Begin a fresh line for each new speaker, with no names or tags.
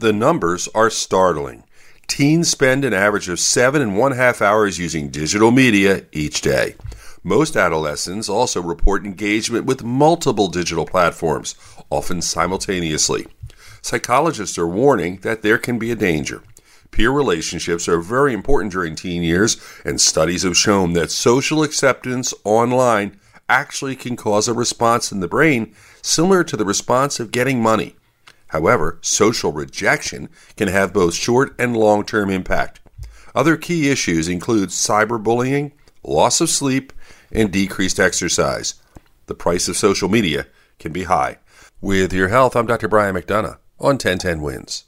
The numbers are startling. Teens spend an average of seven and one half hours using digital media each day. Most adolescents also report engagement with multiple digital platforms, often simultaneously. Psychologists are warning that there can be a danger. Peer relationships are very important during teen years, and studies have shown that social acceptance online actually can cause a response in the brain similar to the response of getting money. However, social rejection can have both short and long term impact. Other key issues include cyberbullying, loss of sleep, and decreased exercise. The price of social media can be high. With your health, I'm Dr. Brian McDonough on 1010 Wins.